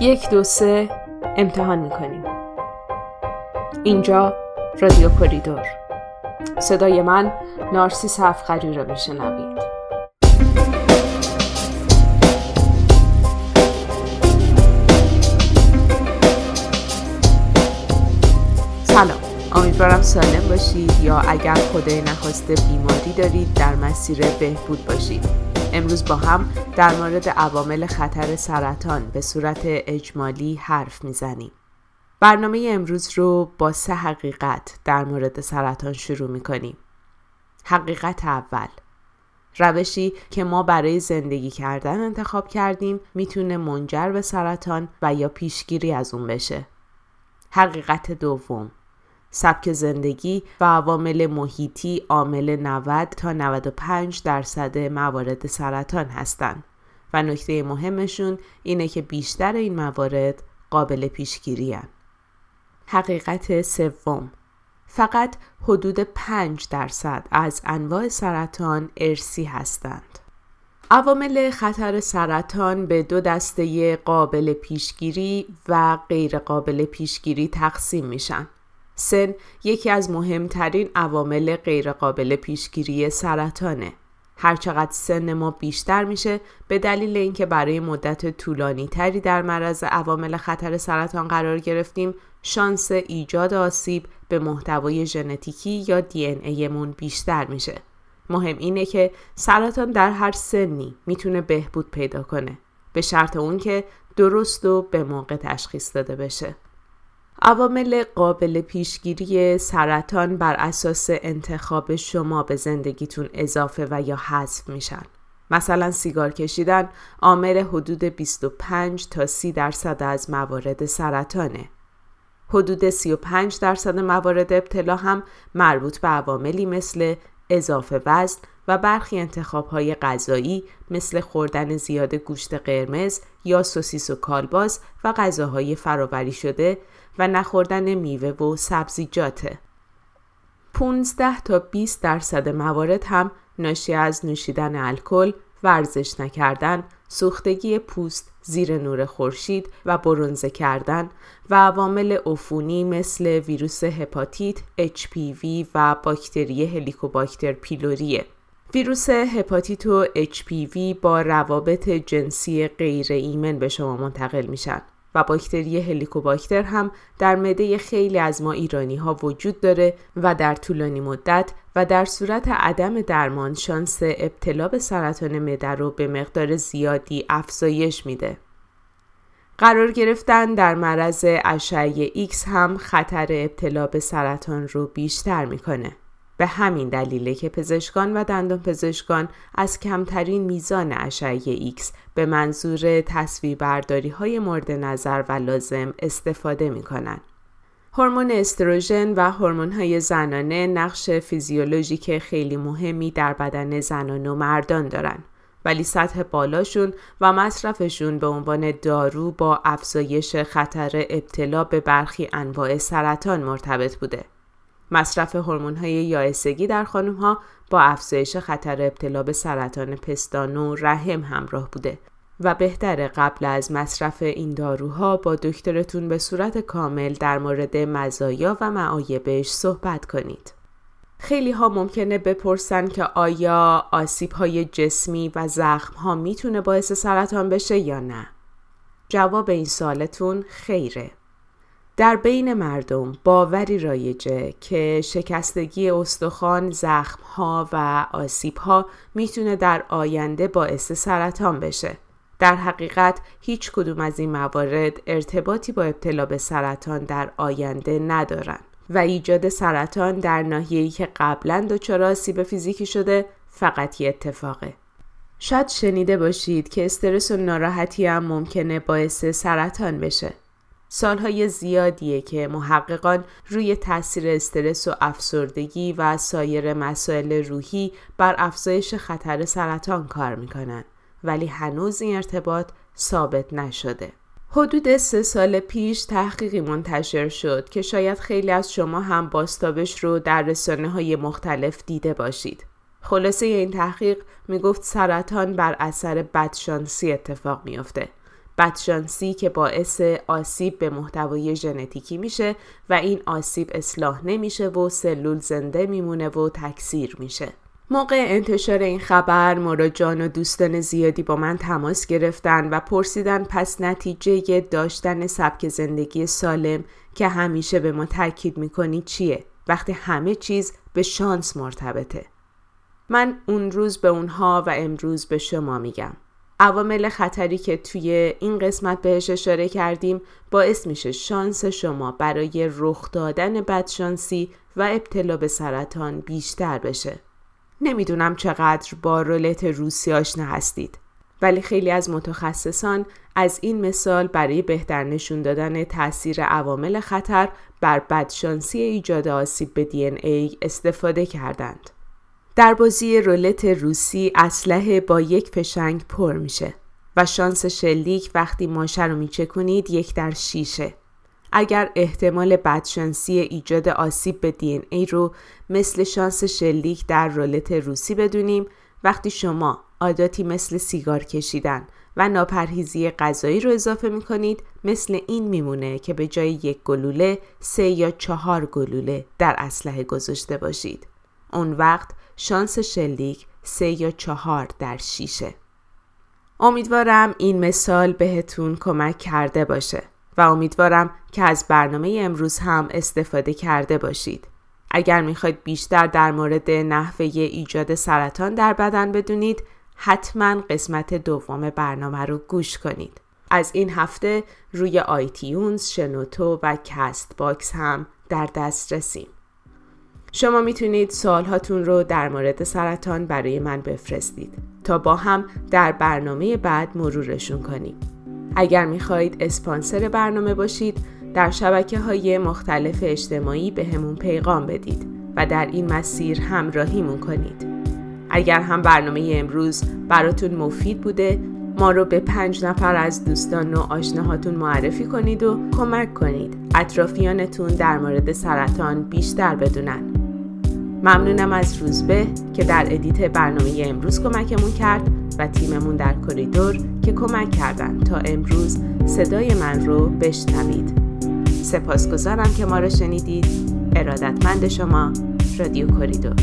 یک دو سه امتحان می‌کنیم. اینجا رادیو کوریدور. صدای من نارسیس هفخری را میشنوید. سلام. امیدوارم سالم باشید یا اگر خدای نخواسته بیماری دارید در مسیر بهبود باشید. امروز با هم در مورد عوامل خطر سرطان به صورت اجمالی حرف می‌زنیم. برنامه امروز رو با سه حقیقت در مورد سرطان شروع می کنیم. حقیقت اول روشی که ما برای زندگی کردن انتخاب کردیم می‌تونه منجر به سرطان و یا پیشگیری از اون بشه. حقیقت دوم سبک زندگی و عوامل محیطی عامل 90 تا 95 درصد موارد سرطان هستند و نکته مهمشون اینه که بیشتر این موارد قابل پیشگیری هن. حقیقت سوم فقط حدود 5 درصد از انواع سرطان ارسی هستند. عوامل خطر سرطان به دو دسته قابل پیشگیری و غیر قابل پیشگیری تقسیم میشن. سن یکی از مهمترین عوامل غیرقابل پیشگیری سرطانه. هرچقدر سن ما بیشتر میشه به دلیل اینکه برای مدت طولانی تری در معرض عوامل خطر سرطان قرار گرفتیم شانس ایجاد آسیب به محتوای ژنتیکی یا دی ایمون بیشتر میشه. مهم اینه که سرطان در هر سنی می‌تونه بهبود پیدا کنه به شرط اون که درست و به موقع تشخیص داده بشه. عوامل قابل پیشگیری سرطان بر اساس انتخاب شما به زندگیتون اضافه و یا حذف میشن. مثلا سیگار کشیدن عامل حدود 25 تا 30 درصد از موارد سرطانه. حدود 35 درصد موارد ابتلا هم مربوط به عواملی مثل اضافه وزن و برخی انتخاب های غذایی مثل خوردن زیاد گوشت قرمز یا سوسیس و کالباس و غذاهای فراوری شده و نخوردن میوه و سبزیجاته. 15 تا 20 درصد موارد هم ناشی از نوشیدن الکل، ورزش نکردن، سوختگی پوست زیر نور خورشید و برونزه کردن و عوامل عفونی مثل ویروس هپاتیت، HPV و باکتری هلیکوباکتر پیلوریه. ویروس هپاتیت و HPV با روابط جنسی غیر ایمن به شما منتقل میشن. و باکتری هلیکوباکتر هم در مده خیلی از ما ایرانی ها وجود داره و در طولانی مدت و در صورت عدم درمان شانس ابتلا به سرطان مده رو به مقدار زیادی افزایش میده. قرار گرفتن در معرض اشعه X هم خطر ابتلا به سرطان رو بیشتر می‌کنه. به همین دلیله که پزشکان و دندان پزشکان از کمترین میزان اشعه X به منظور تصویر برداری های مورد نظر و لازم استفاده می کنند. هورمون استروژن و هورمون های زنانه نقش فیزیولوژیک خیلی مهمی در بدن زنان و مردان دارند. ولی سطح بالاشون و مصرفشون به عنوان دارو با افزایش خطر ابتلا به برخی انواع سرطان مرتبط بوده. مصرف های یائسگی در ها با افزایش خطر ابتلا به سرطان پستان و رحم همراه بوده و بهتر قبل از مصرف این داروها با دکترتون به صورت کامل در مورد مزایا و معایبش صحبت کنید. خیلی ها ممکنه بپرسن که آیا آسیب های جسمی و زخم ها می‌تونه باعث سرطان بشه یا نه؟ جواب این سالتون خیره. در بین مردم باوری رایجه که شکستگی استخوان، زخمها و آسیبها می‌تونه در آینده باعث سرطان بشه. در حقیقت هیچ کدوم از این موارد ارتباطی با ابتلا به سرطان در آینده ندارن و ایجاد سرطان در ناحیه‌ای که قبلا دچار آسیب فیزیکی شده فقط یه اتفاقه. شاید شنیده باشید که استرس و ناراحتی هم ممکنه باعث سرطان بشه. سالهای زیادیه که محققان روی تاثیر استرس و افسردگی و سایر مسائل روحی بر افزایش خطر سرطان کار می‌کنن ولی هنوز این ارتباط ثابت نشده. حدود سه سال پیش تحقیقی منتشر شد که شاید خیلی از شما هم باستابش رو در رسانه های مختلف دیده باشید. خلاصه این تحقیق می‌گفت سرطان بر اثر بدشانسی اتفاق میافته. بدشانسی که باعث آسیب به محتوای ژنتیکی میشه و این آسیب اصلاح نمیشه و سلول زنده میمونه و تکثیر میشه. موقع انتشار این خبر مراجعان و دوستان زیادی با من تماس گرفتن و پرسیدن پس نتیجه داشتن سبک زندگی سالم که همیشه به ما تاکید می‌کنی چیه؟ وقتی همه چیز به شانس مرتبطه. من اون روز به اونها و امروز به شما میگم. عوامل خطری که توی این قسمت بهش اشاره کردیم باعث میشه شانس شما برای رخ دادن بدشانسی و ابتلا به سرطان بیشتر بشه. نمی‌دونم چقدر با رولت روسی آشنا هستید ولی خیلی از متخصصان از این مثال برای بهتر نشون دادن تاثیر عوامل خطر بر بدشانسی ایجاد آسیب به دی ای استفاده کردند. در بازی رولت روسی اسلحه با یک فشنگ پر میشه و شانس شلیک وقتی ماشه رو میچه کنید یک در شیشه. اگر احتمال بدشانسی ایجاد آسیب به دی ای رو مثل شانس شلیک در رولت روسی بدونیم وقتی شما عاداتی مثل سیگار کشیدن و ناپرهیزی غذایی رو اضافه می کنید مثل این میمونه که به جای یک گلوله سه یا چهار گلوله در اسلحه گذاشته باشید. اون وقت شانس شلیک سه یا چهار در شیشه. امیدوارم این مثال بهتون کمک کرده باشه و امیدوارم که از برنامه امروز هم استفاده کرده باشید. اگر می‌خواید بیشتر در مورد نحوه ایجاد سرطان در بدن بدونید حتما قسمت دوم برنامه رو گوش کنید. از این هفته روی iTunes، شنوتو و Castbox هم در دسترسیم. شما می‌تونید سوالهاتون رو در مورد سرطان برای من بفرستید تا با هم در برنامه بعد مرورشون کنیم. اگر می‌خواهید اسپانسر برنامه باشید در شبکه های مختلف اجتماعی بهمون پیغام بدید و در این مسیر همراهیمون کنید. اگر هم برنامه امروز براتون مفید بوده ما رو به پنج نفر از دوستان و آشناهاتون معرفی کنید و کمک کنید اطرافیانتون در مورد سرطان بیشتر بدونن ممنونم از روزبه که در edit برنامه امروز کمکمون کرد و تیممون در کریدور که کمک کردن تا امروز صدای من رو بشنوید. سپاسگزارم که ما رو شنیدید. ارادتمند شما رادیو کریدور.